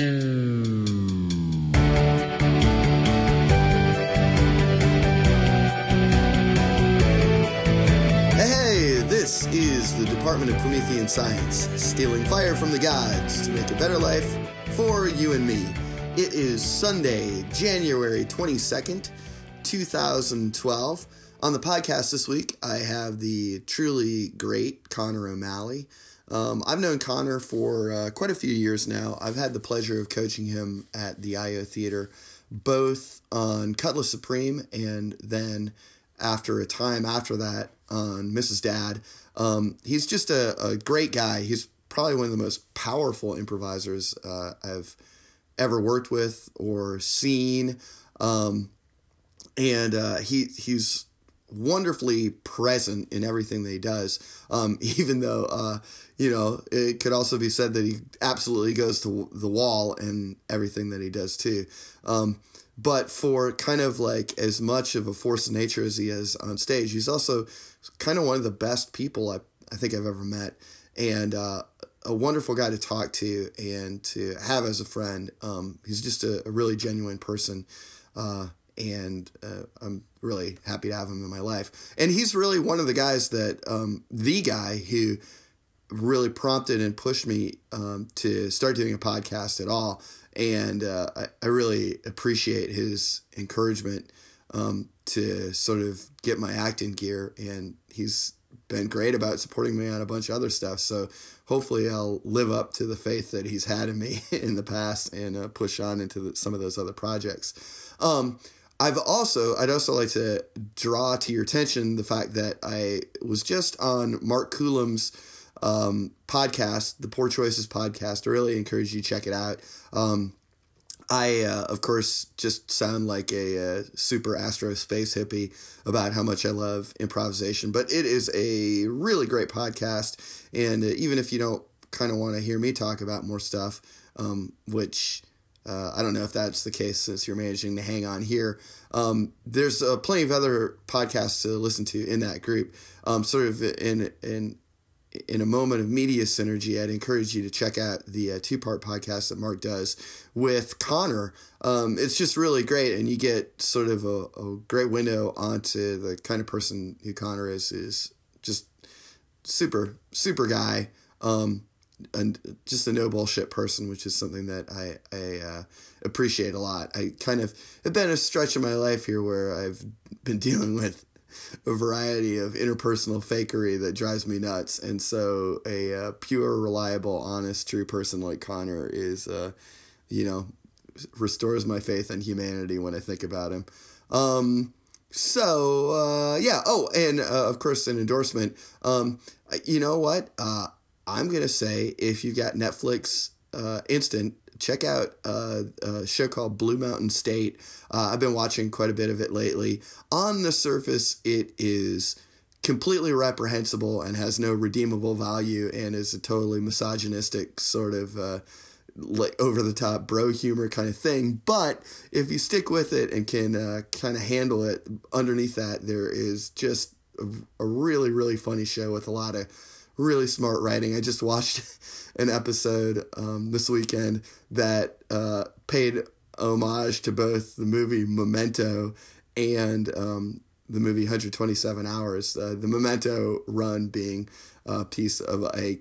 Hey, this is the Department of Promethean Science, stealing fire from the gods to make a better life for you and me. It is Sunday, January 22nd, 2012. On the podcast this week, I have the truly great Conner O'Malley. Um, I've known Conner for uh, quite a few years now. I've had the pleasure of coaching him at the IO Theater, both on Cutlass Supreme and then after a time after that on Mrs. Dad. Um, he's just a, a great guy. He's probably one of the most powerful improvisers uh, I've ever worked with or seen. Um, and uh, he he's wonderfully present in everything that he does. Um, even though uh, you know it could also be said that he absolutely goes to the wall in everything that he does too. Um, but for kind of like as much of a force of nature as he is on stage, he's also kind of one of the best people I, I think I've ever met, and uh, a wonderful guy to talk to and to have as a friend. Um, he's just a, a, really genuine person, uh, and uh, I'm really happy to have him in my life. And he's really one of the guys that um, the guy who really prompted and pushed me um, to start doing a podcast at all and uh, I, I really appreciate his encouragement um, to sort of get my acting gear, and he's been great about supporting me on a bunch of other stuff. So hopefully, I'll live up to the faith that he's had in me in the past and uh, push on into the, some of those other projects. Um, I've also I'd also like to draw to your attention the fact that I was just on Mark Coulombe's um, podcast, the Poor Choices podcast. I really encourage you to check it out. Um, I, uh, of course, just sound like a, a, uh, super astro space hippie about how much I love improvisation, but it is a really great podcast. And uh, even if you don't kind of want to hear me talk about more stuff, um, which uh, I don't know if that's the case since you're managing to hang on here, um, there's uh, plenty of other podcasts to listen to in that group. Um, sort of in in in a moment of media synergy, I'd encourage you to check out the uh, two part podcast that Mark does with Conner. Um, it's just really great, and you get sort of a, a, great window onto the kind of person who Conner is. Is just super super guy, um, and just a no bullshit person, which is something that I I uh, appreciate a lot. I kind of have been a stretch of my life here where I've been dealing with a variety of interpersonal fakery that drives me nuts. And so a uh, pure, reliable, honest, true person like Conner is, uh, you know, restores my faith in humanity when I think about him. Um, so uh, yeah. Oh, and uh, of course, an endorsement. Um, you know what? Uh, I'm gonna say if you've got Netflix uh, Instant, check out uh, a show called Blue Mountain State. Uh, I've been watching quite a bit of it lately. On the surface, it is completely reprehensible and has no redeemable value and is a totally misogynistic sort of uh, like over the top bro humor kind of thing. But if you stick with it and can uh, kind of handle it, underneath that there is just a, a really really funny show with a lot of really smart writing. I just watched an episode um, this weekend that uh, paid homage to both the movie Memento and um, the movie 127 Hours. Uh, the Memento run being a piece of a,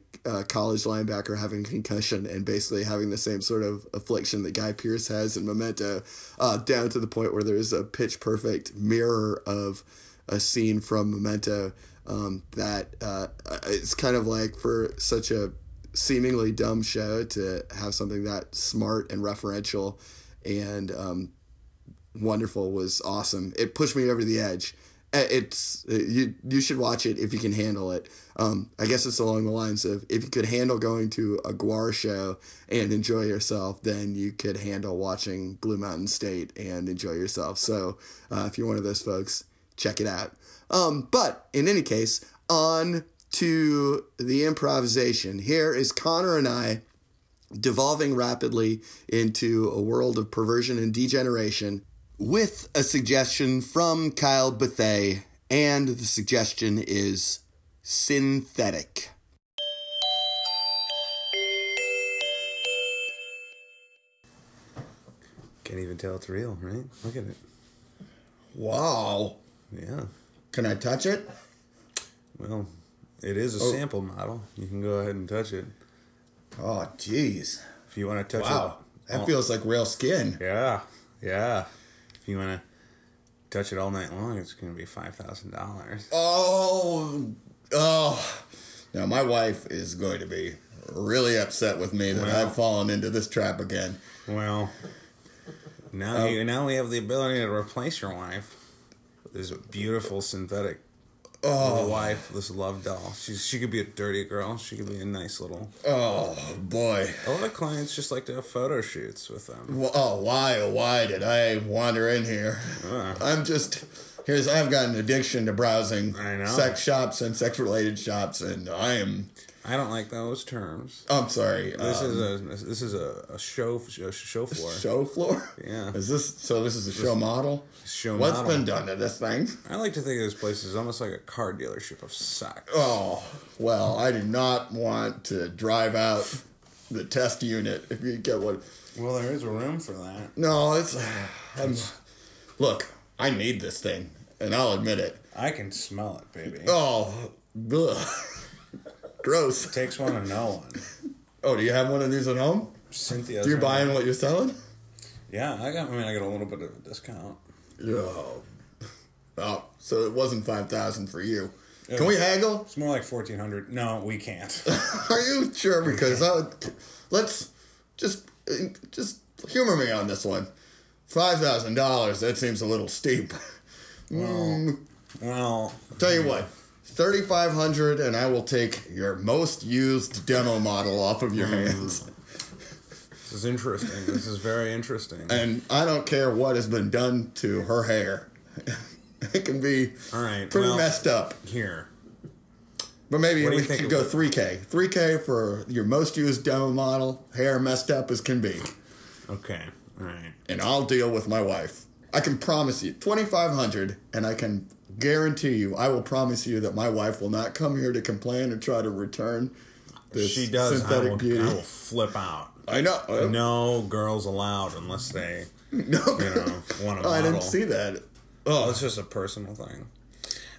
college linebacker having concussion and basically having the same sort of affliction that Guy Pearce has in Memento, uh, down to the point where there's a pitch perfect mirror of a scene from Memento um, that uh, it's kind of like for such a seemingly dumb show to have something that smart and referential and um, wonderful was awesome. It pushed me over the edge. It's you. You should watch it if you can handle it. Um, I guess it's along the lines of if you could handle going to a GWAR show and enjoy yourself, then you could handle watching Blue Mountain State and enjoy yourself. So uh, if you're one of those folks, check it out. Um, but in any case, on to the improvisation. Here is Conner and I devolving rapidly into a world of perversion and degeneration with a suggestion from Kyle Bethea, and the suggestion is synthetic. Can't even tell it's real, right? Look at it. Wow. Yeah. Can I touch it? Well, it is a Oh. sample model. You can go ahead and touch it Oh, jeez. if you want to touch Wow. it. That all- feels like real skin. Yeah, yeah. If you want to touch it all night long, it's going to be five thousand dollars. Oh, oh. Now, my wife is going to be really upset with me that Well. I've fallen into this trap again. Well, now Oh. you now we have the ability to replace your wife this beautiful synthetic Oh, wife, this love doll. She's she could be a dirty girl. She could be a nice little. oh boy. A lot of clients just like to have photo shoots with them. Wh- Oh, why, oh, why did I wander in here? I'm just here's I've got an addiction to browsing sex shops and sex related shops, and I am. I don't like those terms. I'm sorry. This um, is a this is a, a show a show floor. show floor. Yeah. Is this so? This is a show model. Show What's model. been done to this thing? I like to think of this place as almost like a car dealership of sex. Oh well, I do not want to drive out the test unit. If you get what? Well, there is a room for that. No, it's. I'm, look, I need this thing, and I'll admit it. I can smell it, baby. Oh, ugh. gross. Takes one to know one. Oh, do you have one of these at home? Cynthia. Do you buying what you're selling? Yeah, I got. I mean, I got a little bit of a discount. Yeah. Oh, so it wasn't five thousand for you. Can we haggle? It's more like fourteen hundred. No, we can't. Are you sure? Because I would, let's just just humor me on this one. Five thousand dollars. That seems a little steep. Mm, well, tell you what, thirty five hundred, and I will take your most used demo model off of your hands. this is interesting. This is very interesting. And I don't care what has been done to her hair. it can be All right, pretty well- messed up. Here, But maybe What do we you think should of go it? three K. Three K for your most used demo model, hair messed up as can be. okay, all right. and I'll deal with my wife. I can promise you twenty five hundred, and I can guarantee you, I will promise you that my wife will not come here to complain or try to return this She does. I synthetic will, beauty. I will flip out. I know. No girls allowed unless they, no, you know, want a I didn't see that. Oh, It's just a personal thing.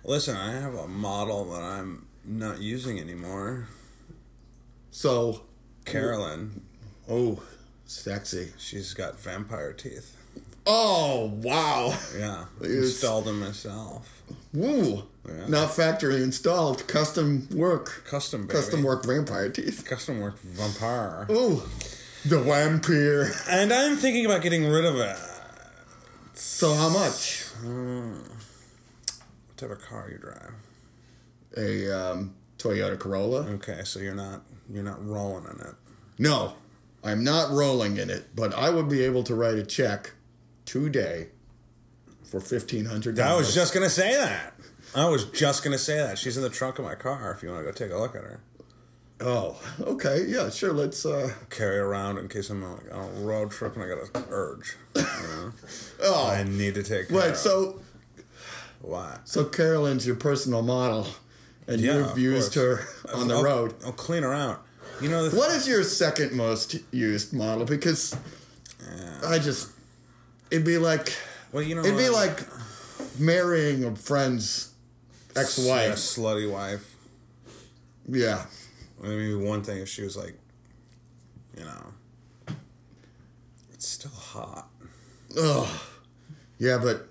Listen, I have a model that I'm not using anymore. so Carolyn. oh, sexy. She's got vampire teeth. Oh wow, Yeah. Installed them myself. woo! Yeah. Not factory installed, custom work, Custom baby. custom work vampire teeth. Custom work vampire. Ooh, the vampire. And I'm thinking about getting rid of it. So how much? What type of car you drive? A um, Toyota Corolla. Okay, so you're not you're not rolling in it. No, I'm not rolling in it, but I would be able to write a check today for fifteen hundred. I was just gonna say that. I was just gonna say that. She's in the trunk of my car. If you want to go take a look at her, Oh, okay, yeah, sure. Let's. uh carry around in case I'm like on a road trip and I got an urge. You know? Oh, I need to take. Care right. So, why? so Carolyn's your personal model, and Yeah, you've used her on the I'll- road. I'll clean her out. You know the What is your second most used model? Because I just, it'd be like, well, you know it'd be like marrying a friend's ex-wife. slutty wife. Yeah. Maybe one thing if she was like, you know, it's still hot. Ugh. Yeah, but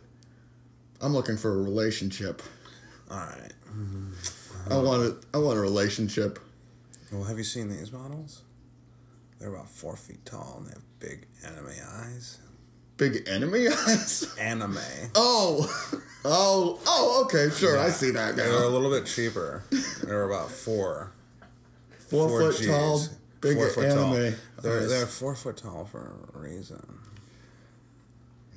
I'm looking for a relationship. All right. I want a, I want a relationship. Well, have you seen these models? They're about four feet tall and they have big anime eyes. Big enemy eyes. Anime. Oh, oh, oh. Okay, sure. I see that They're a little bit cheaper. They're about four. Four, four foot Gs. tall, big Four foot tall. anime. They're, eyes. they're four foot tall for a reason.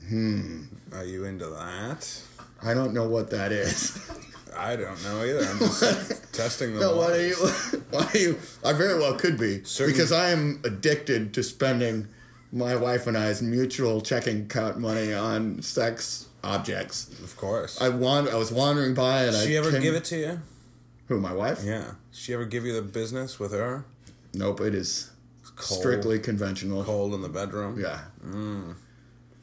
Hmm. Are you into that? I don't know what that is. I don't know either. I'm just testing the no, why do waters. you? Why do you? I very well could be Certain- because I am addicted to spending my wife and I's mutual checking account money on sex objects. Of course. I want. I was wandering by and I. she ever came- give it to you? Who my wife? Yeah. She ever give you the business with her? Nope. It is Cold. strictly conventional. Cold in the bedroom. Yeah.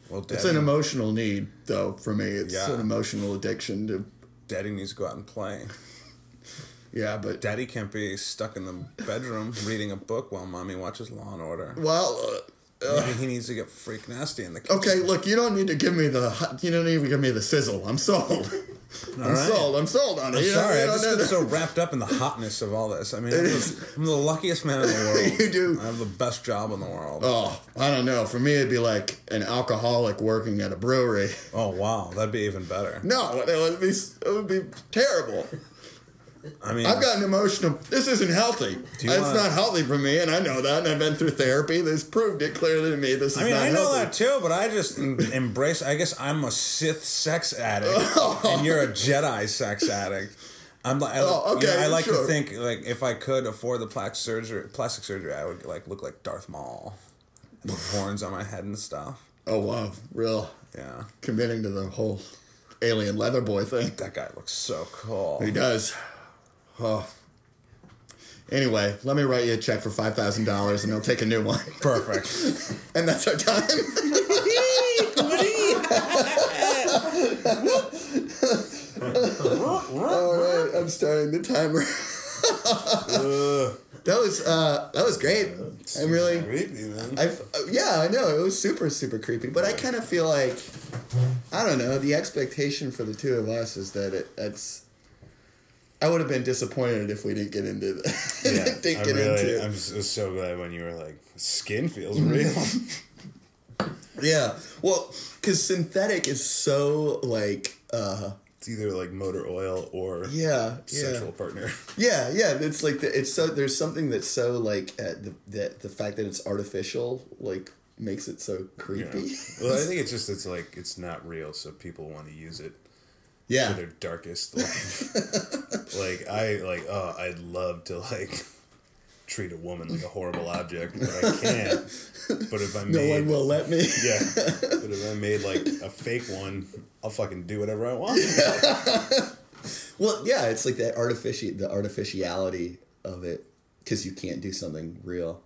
Well, It's an emotional need, though. For me, it's Yeah. an emotional addiction to. Daddy needs to go out and play. Yeah, but Daddy can't be stuck in the bedroom reading a book while mommy watches Law and Order. well, uh, Maybe he needs to get freak nasty in the kitchen. okay. Look, you don't need to give me the. You don't need to give me the sizzle. I'm sold. I'm right. sold. I'm sold on it. I'm You sorry, you I just need get so wrapped up in the hotness of all this. I mean, I'm the, I'm the luckiest man in the world. You do. I have the best job in the world. Oh, I don't know. For me, it'd be like an alcoholic working at a brewery. Oh wow, that'd be even better. No, it would be. It would be terrible. I mean, I've gotten emotional. This isn't healthy. It's wanna- not healthy for me, and I know that. And I've been through therapy. This proved it clearly to me. This is I mean, not I know healthy. that too, but I just embrace. I guess I'm a Sith sex addict, oh. and you're a Jedi sex addict. I'm like, I, Oh, you know, I like to think like if I could afford the plastic surgery, plastic surgery, I would like look like Darth Maul, and the horns on my head and stuff. Oh wow, real Yeah, committing to the whole alien leather boy thing. that guy looks so cool. He does. Oh. Anyway, let me write you a check for five thousand dollars, and I'll take a new one. Perfect. And that's our time. All right, I'm starting the timer. that was uh, that was great. I'm really, creepy, man. I yeah, I know it was super super creepy, but I kind of feel like I don't know. The expectation for the two of us is that it that's. I would have been disappointed if we didn't get into the Yeah, didn't I get really, into it. I'm so, so glad when you were like, skin feels real. Yeah, well, because synthetic is so like, uh, it's either like motor oil or yeah, sexual yeah, partner. yeah, yeah. It's like the, it's so there's something that's so like uh, the that the fact that it's artificial like makes it so creepy. Well, I think it's just it's like it's not real, so people want to use it Yeah, for their darkest. Like, like I like oh, I'd love to like treat a woman like a horrible object, but I can't. But if I no made, one will let me. Yeah, but if I made like a fake one, I'll fucking do whatever I want. Well, yeah, it's like that artificial the artificiality of it because you can't do something real.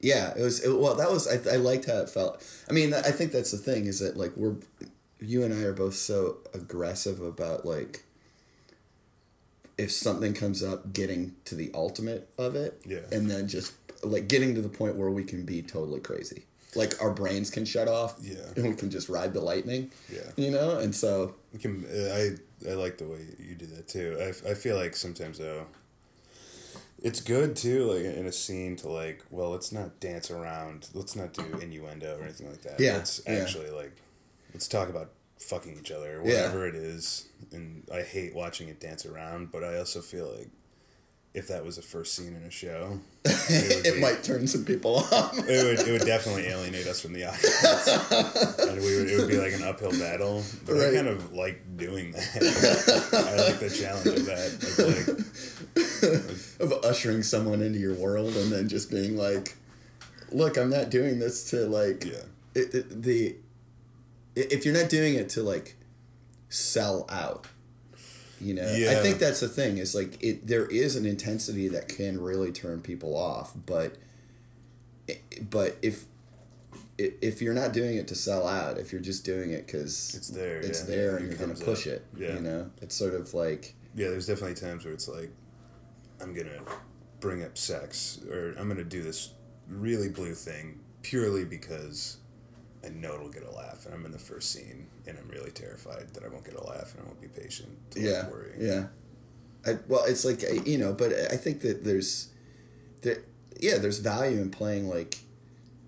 Yeah, it was. It, well, that was. I, I liked how it felt. I mean, I think that's the thing is that like we're, you and I are both so aggressive about like. If something comes up, getting to the ultimate of it, Yeah. and then just like getting to the point where we can be totally crazy, like our brains can shut off, Yeah. and we can just ride the lightning, Yeah. you know, and so You can, uh, I I like the way you do that too. I, I feel like sometimes though, it's good too, like in a scene to like, well, let's not dance around, let's not do innuendo or anything like that. Yeah, let's yeah. actually like, let's talk about fucking each other, or Yeah. whatever it is. And I hate watching it dance around, but I also feel like if that was the first scene in a show, it, it be- might turn some people off. it would it would definitely alienate us from the audience, and we would it would be like an uphill battle. But Right. I kind of like doing that. I like the challenge of that. Of like, of ushering someone into your world and then just being like, "Look, I'm not doing this to like Yeah. it, it- the if you're not doing it to like sell out." You know, I think that's the thing. Is like it. There is an intensity that can really turn people off, but, but if if you're not doing it to sell out, if you're just doing it because It's there, it's yeah. there, and you're gonna push up. it. Yeah. You know, it's sort of like yeah, there's definitely times where it's like, I'm gonna bring up sex, or I'm gonna do this really blue thing purely because I know it'll get a laugh, and I'm in the first scene, and I'm really terrified that I won't get a laugh, and I won't be patient to yeah, worry. yeah. I, well, it's like you know, but I think that there's, there, yeah, there's value in playing like,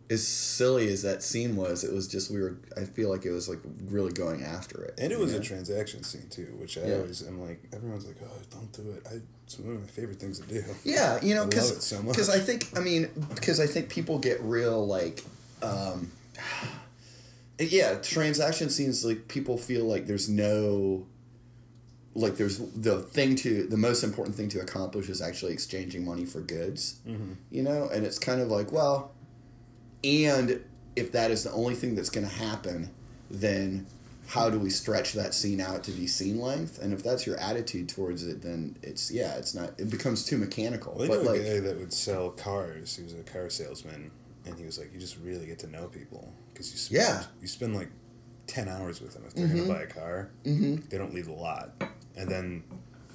as silly as that scene was. It was just we were. I feel like it was like really going after it, And it was know? a transaction scene too, which I Yeah. always am like. Everyone's like, "Oh, don't do it." I, it's one of my favorite things to do. Yeah, you know, I because it so. I think I mean because I think people get real like, um, yeah, transaction scenes like people feel like there's no, like there's the thing to the most important thing to accomplish is actually exchanging money for goods, Mm-hmm. you know, and it's kind of like well, and if that is the only thing that's going to happen, then how do we stretch that scene out to be scene length? And if that's your attitude towards it, then it's yeah, it's not. It becomes too mechanical. Well, but like, a guy that would sell cars. He was a car salesman, and he was like, "You just really get to know people because you spend Yeah. you spend like ten hours with them. If they're gonna buy a car, mm-hmm. they don't leave the lot, and then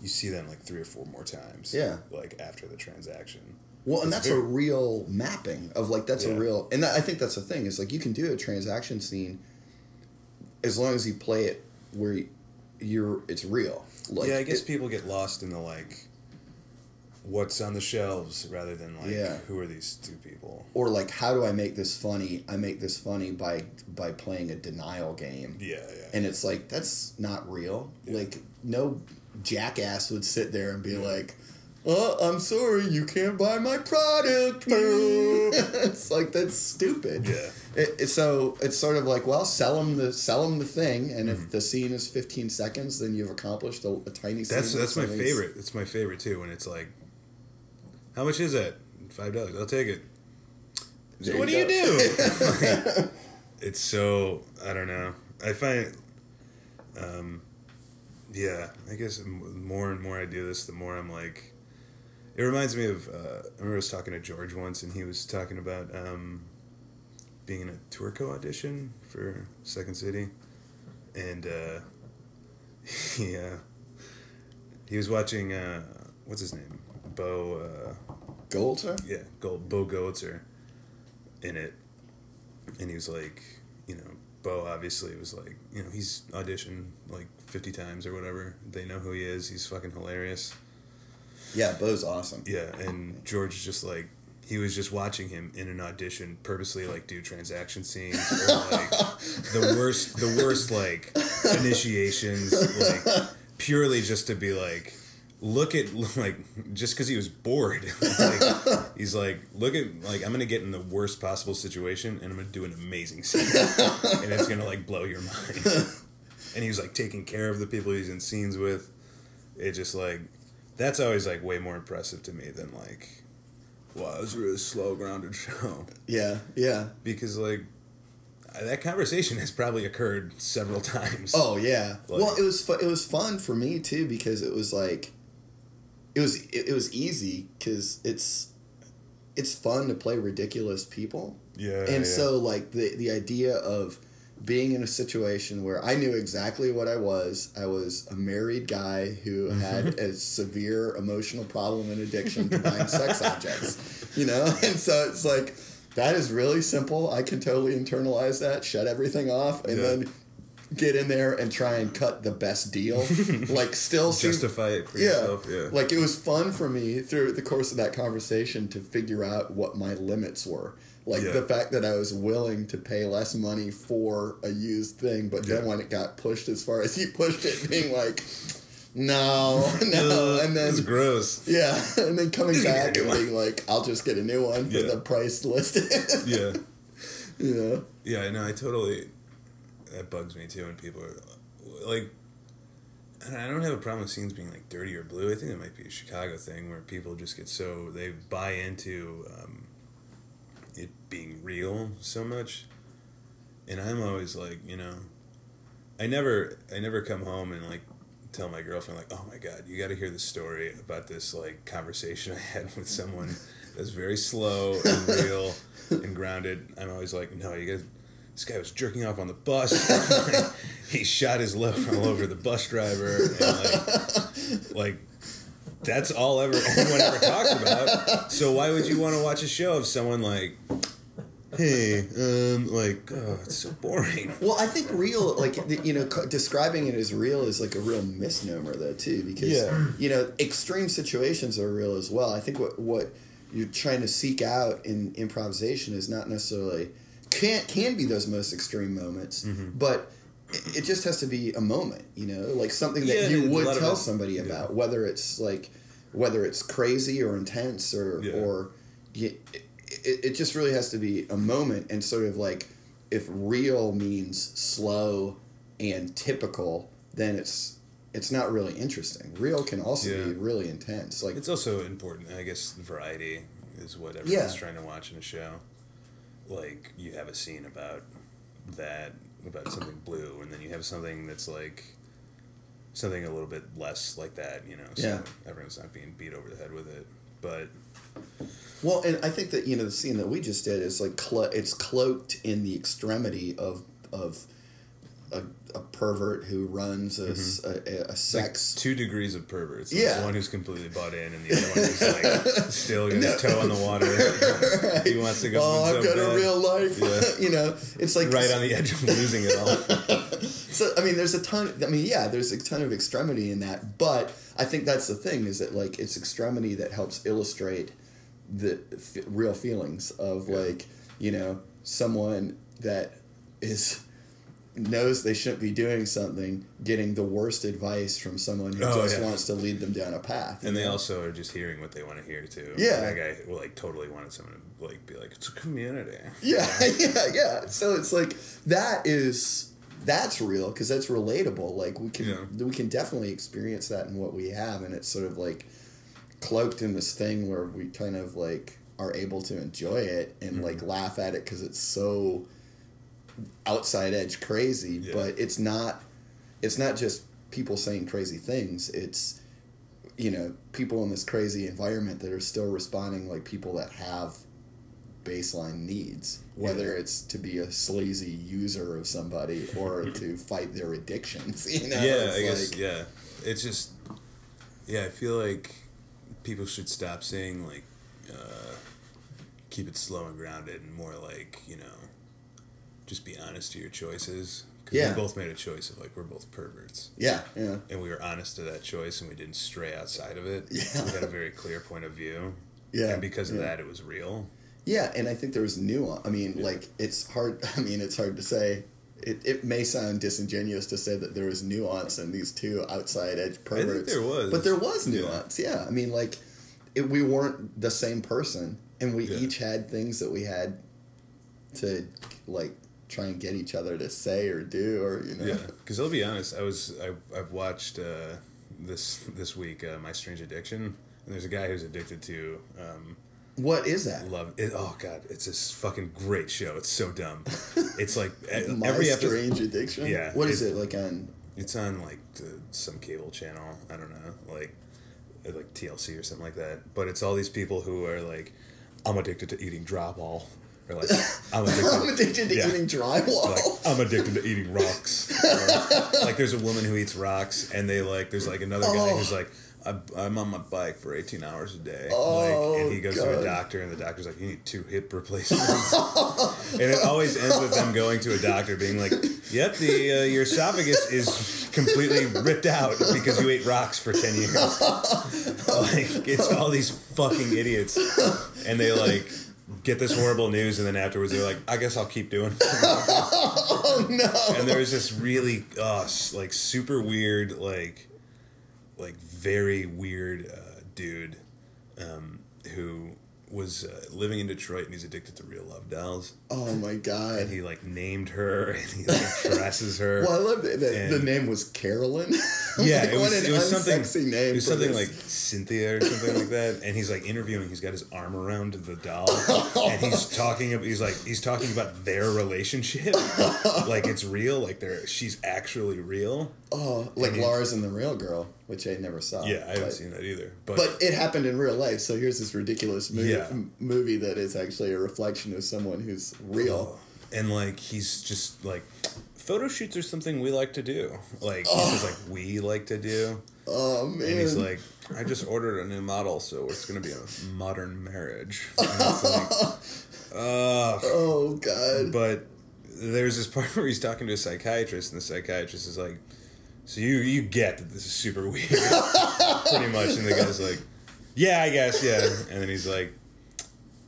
you see them like three or four more times. Yeah. like after the transaction. Well, and that's a real mapping of like that's a real, and that, I think that's the thing is like you can do a transaction scene as long as you play it where you're it's real. Like yeah, I guess it- people get lost in the like, what's on the shelves rather than like, Yeah. who are these two people? or like how do I make this funny? I make this funny by by playing a denial game. Yeah, yeah. And it's like that's not real. Yeah. Like no jackass would sit there and be like, "Oh, I'm sorry, you can't buy my product." it's like that's stupid. Yeah. It, it- so it's sort of like, well, sell them the sell them the thing, and Mm-hmm. if the scene is 15 seconds, then you've accomplished a, a tiny. That's that's my favorite. It's my favorite too. When it's like, how much is that? Five dollars. I'll take it. There what do you do? it's so I don't know. I find, um, yeah. I guess more and more I do this, the more I'm like. It reminds me of. Uh, I remember I was talking to George once, and he was talking about um, being in a Tourco audition for Second City, and uh, yeah, he was watching. Uh, what's his name? Bo. Uh, Goldter? yeah, Gold, Bo Goetzer in it, and he was like, you know, Bo obviously was like, you know, he's auditioned like fifty times or whatever. They know who he is. He's fucking hilarious. Yeah, Bo's awesome. Yeah, and George is just like. He was just watching him in an audition, purposely like do transaction scenes or like the worst, the worst like initiations, like purely just to be like, look at like just because he was bored. Like, he's like look at like i'm gonna get in the worst possible situation and i'm gonna do an amazing scene. And it's gonna like blow your mind. And he was like taking care of the people he's in scenes with. It just like that's always like way more impressive to me than like wow it was a really slow grounded show. Yeah, yeah. because like that conversation has probably occurred several times. Oh yeah. Like- well, it was fu- it was fun for me too because it was like it was it, it was easy because it's it's fun to play ridiculous people. yeah and yeah. so like the the idea of being in a situation where I knew exactly what I was. I was a married guy who had a severe emotional problem and addiction to buying sex objects. You know? And so it's like that is really simple. I can totally internalize that, shut everything off, and Yeah. then get in there and try and cut the best deal. like still justify it for yeah. yourself yeah Like it was fun for me through the course of that conversation to figure out what my limits were. Like Yeah. the fact that I was willing to pay less money for a used thing, but then when it got pushed as far as he pushed it, being like, no, no, and then it's gross yeah, and then coming back and being like, I'll just get a new one for Yeah. the price listed. yeah yeah. Yeah, I know. I totally. That bugs me too when people are like. I don't have a problem with scenes being like dirty or blue. I think it might be a Chicago thing where people just get so they buy into um, it being real so much, and I'm always like, you know, I never, I never come home and like tell my girlfriend like, oh my god, you got to hear the story about this like conversation I had with someone that's very slow and real and grounded. I'm always like, no, you guys. This guy was jerking off on the bus. he shot his load all over the bus driver, and like, like that's all ever anyone ever talks about. So why would you want to watch a show of someone like, hey, um, like, oh, it's so boring. Well, I think real, like you know, describing it as real is like a real misnomer, though, too, because Yeah. you know, extreme situations are real as well. I think what what you're trying to seek out in improvisation is not necessarily can can be those most extreme moments, Mm-hmm. but it, it just has to be a moment, you know, like something that Yeah, you would tell it- somebody yeah. about, whether it's like whether it's crazy or intense or Yeah. or it, it, it just really has to be a moment and sort of like if real means slow and typical then it's it's not really interesting real can also Yeah. be really intense like It's also important, I guess. Variety is what everyone's Yeah. trying to watch in a show. Like you have a scene about that, about something blue, and then you have something that's like something a little bit less like that. You know, so Yeah. everyone's not being beat over the head with it. But well and i think that you know the scene that we just did is like clo- it's cloaked in the extremity of of a, a pervert who runs a mm-hmm. a sex. two degrees of perverts. Yeah. one who's completely bought in, and the other one who's like still got his toe in the water. He wants to go. Oh, I've got a real life. Yeah. you know, it's like right on the edge of losing it all. So I mean, there's a ton. I mean, yeah, there's a ton of extremity in that, but I think that's the thing is that like it's extremity that helps illustrate the f- real feelings of like you know someone that is knows they shouldn't be doing something, getting the worst advice from someone who Oh, just yeah. wants to lead them down a path. And they know? also are just hearing what they want to hear too. Yeah. that guy well, like totally wanted someone to like be like, it's a community. Yeah, yeah, yeah. So it's like that is that's real because that's relatable. Like we can Yeah. we can definitely experience that in what we have, and it's sort of like cloaked in this thing where we kind of like are able to enjoy it and Mm-hmm. like laugh at it because it's so outside edge crazy. Yeah. But it's not. It's not just people saying crazy things. It's you know people in this crazy environment that are still responding like people that have baseline needs, whether Yeah. it's to be a sleazy user of somebody or to fight their addictions. You know, yeah, It's I guess like- yeah. It's just yeah, I feel like people should stop saying like uh, keep it slow and grounded and more like, you know, just be honest to your choices. Cuz Yeah. we both made a choice of like we're both perverts. Yeah, yeah, And we were honest to that choice and we didn't stray outside of it. Yeah. We had a very clear point of view. yeah. and because of yeah. that it was real. Yeah, and I think there was nuance. I mean, Yeah. like it's hard. I mean, it's hard to say. It, it may sound disingenuous to say that there was nuance in these two outside edge perverts. there was. but there was Yeah. nuance. Yeah, I mean, like it, we weren't the same person, and we Yeah. each had things that we had to like try and get each other to say or do, or you know. Yeah, because I'll be honest, I was I've, I've watched uh, this this week uh, My Strange Addiction, and there's a guy who's addicted to um, What is that? love. It, oh God, it's this fucking great show. It's so dumb. It's like My every episode. strange addiction. Yeah, What is it- it like on? It's on like the, some cable channel. I don't know, like like TLC or something like that. But it's all these people who are like, I'm addicted to eating drywall, like I'm addicted. I'm addicted to yeah. eating drywall. like I'm addicted to eating rocks. Or, like there's a woman who eats rocks, and they like there's like another guy Oh. who's like I'm, I'm on my bike for 18 hours a day. Oh, like, and he goes to a doctor, and the doctor's like, you need two hip replacements. and it always ends with them going to a doctor, being like, "Yep, the uh, your esophagus is completely ripped out because you ate rocks for 10 years." like it's all these fucking idiots, and they like. Get this horrible news, and then afterwards they're like, "I guess I'll keep doing." oh no! and there was this really uh, like super weird like like very weird uh, dude um, who was uh, living in Detroit and he's addicted to real love dolls Oh my god! and he like named her and he like dresses her Well, I love that the, the name was Carolyn. yeah, Like, it was, it was something. name it was something this. like Cynthia or something like that. And he's like interviewing. He's got his arm around the doll, and he's talking. ab- He's like he's talking about their relationship, like it's real. Like they're she's actually real. oh, like and he- Lars and the Real Girl, which I never saw. Yeah, I haven't but, seen that either. But, But it happened in real life, so here's this ridiculous movie, Yeah. m- movie that is actually a reflection of someone who's real. Oh, and like he's just like photo shoots are something we like to do. Like he says like we like to do. Oh man! And he's like, I just ordered a new model, so it's gonna be a modern marriage. And it's like, ugh. oh god! But there's this part where he's talking to a psychiatrist, and the psychiatrist is like, "So you you get that this is super weird, pretty much?" And the guy's like, "Yeah, I guess, yeah." And then he's like,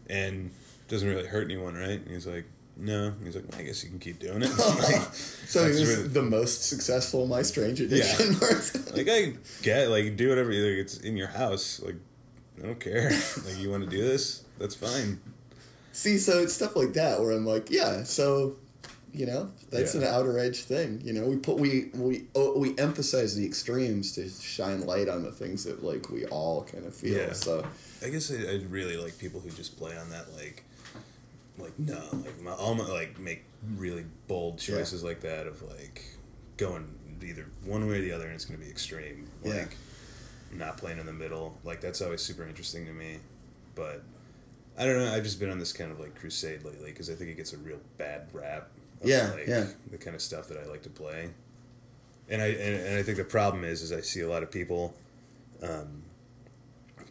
"And doesn't really hurt anyone, right?" And he's like, "No." He's like, well, "I guess you can keep doing it." like, so he was really- the most successful My Strange Addiction. like I get like do whatever like it's in your house like I don't care like you want to do this that's fine See, so it's stuff like that where I'm like, yeah, so you know, that's Yeah. an outer edge thing. You know, we put we we oh, we emphasize the extremes to shine light on the things that like we all kind of feel. Yeah. So I guess I, I really like people who just play on that like like no like my, all my, like make really bold choices like that of like going either one way or the other and it's going to be extreme like Yeah. not playing in the middle like that's always super interesting to me but I don't know I've just been on this kind of like crusade lately because I think it gets a real bad rap Yeah, like, yeah. the kind of stuff that I like to play. And I and, and I think the problem is is I see a lot of people um,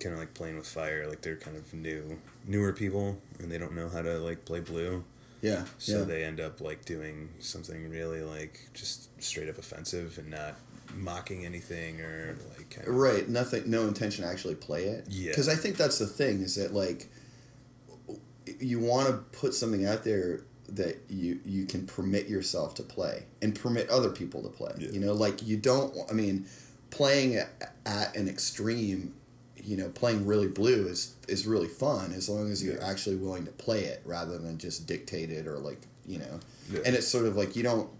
kind of like playing with fire like they're kind of new newer people and they don't know how to like play blue. Yeah. So yeah. they end up like doing something really like just straight up offensive and not mocking anything or like kind of Right. Nothing. No intention to actually play it. Yeah. Because I think that's the thing is that like you want to put something out there that you you can permit yourself to play and permit other people to play. Yeah. You know, like you don't. I mean, playing at, at an extreme. You know, playing really blue is is really fun as long as you're Yeah. actually willing to play it rather than just dictate it or like you know. Yeah. And it's sort of like you don't.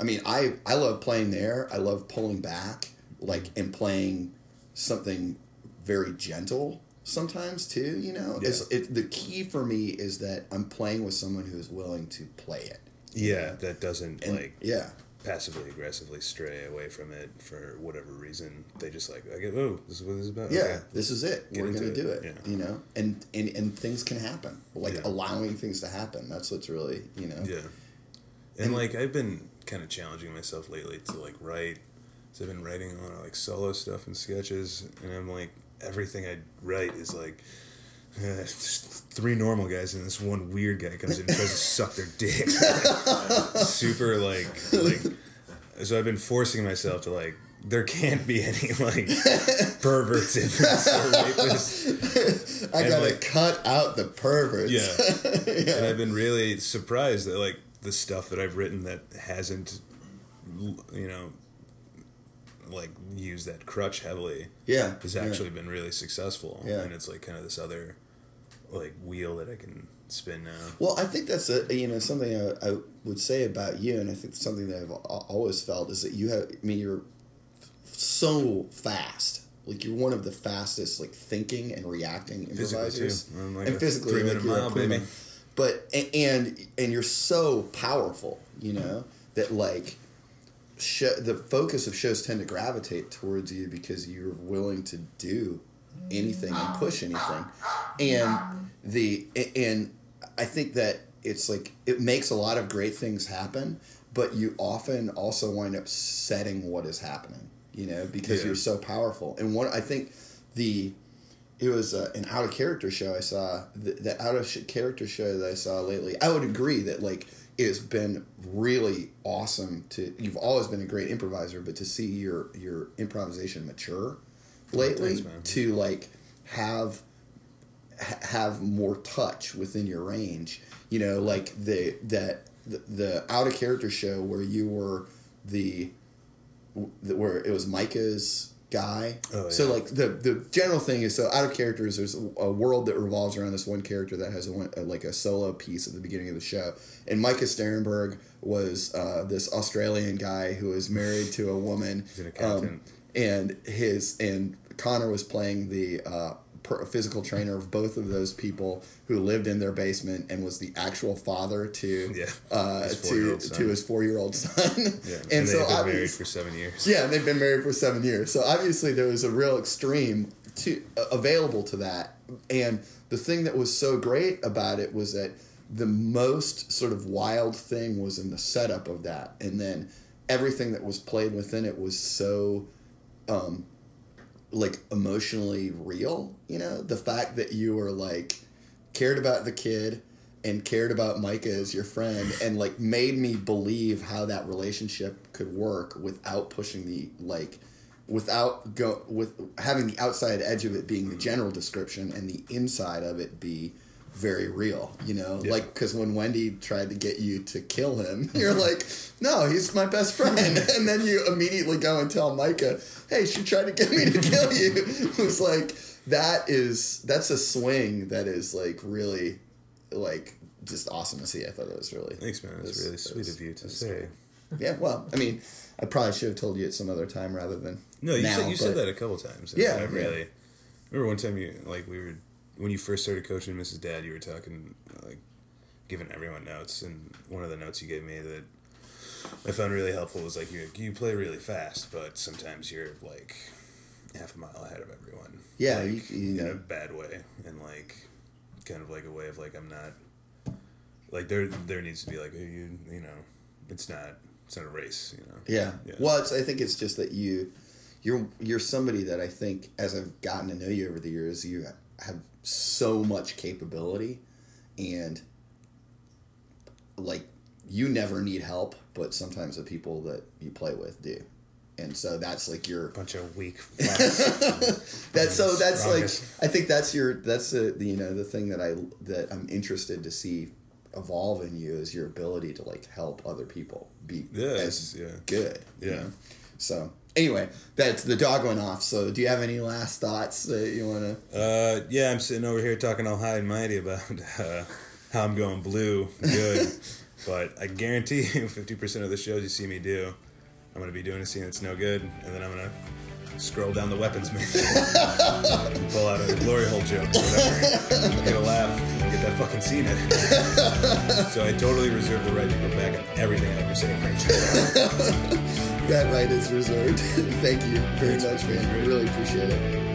I mean, I I love playing there. I love pulling back, like mm-hmm. and playing something very gentle sometimes too. You know, Yeah. it's it, the key for me is that I'm playing with someone who is willing to play it. yeah that doesn't And like yeah, passively aggressively stray away from it for whatever reason. They just like, I get, oh, this is what this is about. yeah, Okay. this is it. Get We're gonna it. do it. Yeah. You know, and and and things can happen. Like Yeah. allowing things to happen. That's what's really you know. Yeah. And, like I've been kind of challenging myself lately to like write. So I've been writing a lot of like solo stuff and sketches, and I'm like everything I write is like. Uh, three normal guys and this one weird guy comes in and tries to suck their dick. Super like like. So I've been forcing myself to like. There can't be any like perverts in this or rapists. I And, gotta like- cut out the perverts. Yeah. And I've been really surprised that like the stuff that I've written that hasn't you know like use that crutch heavily yeah. has yeah. actually been really successful. Yeah. And it's like kind of this other like wheel that I can spin now. Well, I think that's a you know something I, I would say about you, and I think something that I've always felt is that you have. I mean, you're so fast. Like you're one of the fastest, like thinking and reacting Physically, improvisers. I'm like and physically, three-minute like you're a mile, baby. But a- and and you're so powerful, you know that like. Show, the focus of shows tend to gravitate towards you because you're willing to do anything and push anything and the and i think that it's like it makes a lot of great things happen but you often also wind up setting what is happening you know because Yeah. you're so powerful and what i think the it was uh, an out of character show i saw the, the out of character show that i saw lately i would agree that like it's been really awesome to you've always been a great improviser but to see your your improvisation mature oh, lately Thanks, to like have have more touch within your range. You know, like the that the, the out of character show where you were the, the where it was Micah's guy. Oh, So like the the general thing is so out of characters. there's a, world that revolves around this one character that has a, one- a like a solo piece at the beginning of the show. And Micah Sterenberg was uh, this Australian guy who was married to a woman. He's an accountant. Um, and his and Conner was playing the uh, per, physical trainer of both of those people who lived in their basement and was the actual father to Yeah. uh, His to to his four year old son. Yeah. and, And, so they've been married for seven years. yeah, and they've been married for seven years. So obviously there was a real extreme to uh, available to that. And the thing that was so great about it was that the most sort of wild thing was in the setup of that, and then everything that was played within it was so um, like emotionally real. You know, the fact that you were like cared about the kid and cared about Micah as your friend and like made me believe how that relationship could work without pushing the like without go with having the outside edge of it being the general description and the inside of it be very real you know Yeah. like because when wendy tried to get you to kill him you're like no he's my best friend and then you immediately go and tell micah hey she tried to get me to kill you it was like that is that's a swing that is like really like just awesome to see i thought that was really Thanks, man. That's really sweet that's- of you to say. yeah well i mean i probably should have told you at some other time rather than No, you now, said you said that a couple times. Yeah, I yeah. really. Remember one time you like we were when you first started coaching Mrs. Dad, you were talking like giving everyone notes, and one of the notes you gave me that I found really helpful was like you you play really fast, but sometimes you're like half a mile ahead of everyone. Yeah, like, you- you in a bad way, and like kind of like a way of like I'm not Like there there needs to be like you you know, it's not it's not a race, you know. Yeah. Yeah. Well, it's, I think it's just that you, you're you're somebody that I think as I've gotten to know you over the years, you have so much capability, and like you never need help, but sometimes the people that you play with do, and so that's like your Bunch of weak that's so that's Strongest. like I think that's your that's the you know the thing that I that I'm interested to see evolve in you is your ability to like help other people be Yes, as yeah. good. you Yeah. know? So anyway, that's the dog went off. So do you have any last thoughts that you want to? Uh, yeah, I'm sitting over here talking all high and mighty about uh, how I'm going blue, good, but I guarantee you, 50% of the shows you see me do, I'm gonna be doing a scene that's no good, and then I'm gonna scroll down the weapons menu, pull out a glory hole joke, or whatever, get a laugh, get that fucking scene edited. so I totally reserve the right to go back on everything I ever say right now. That right is reserved. Thank you very much, man. Really appreciate it.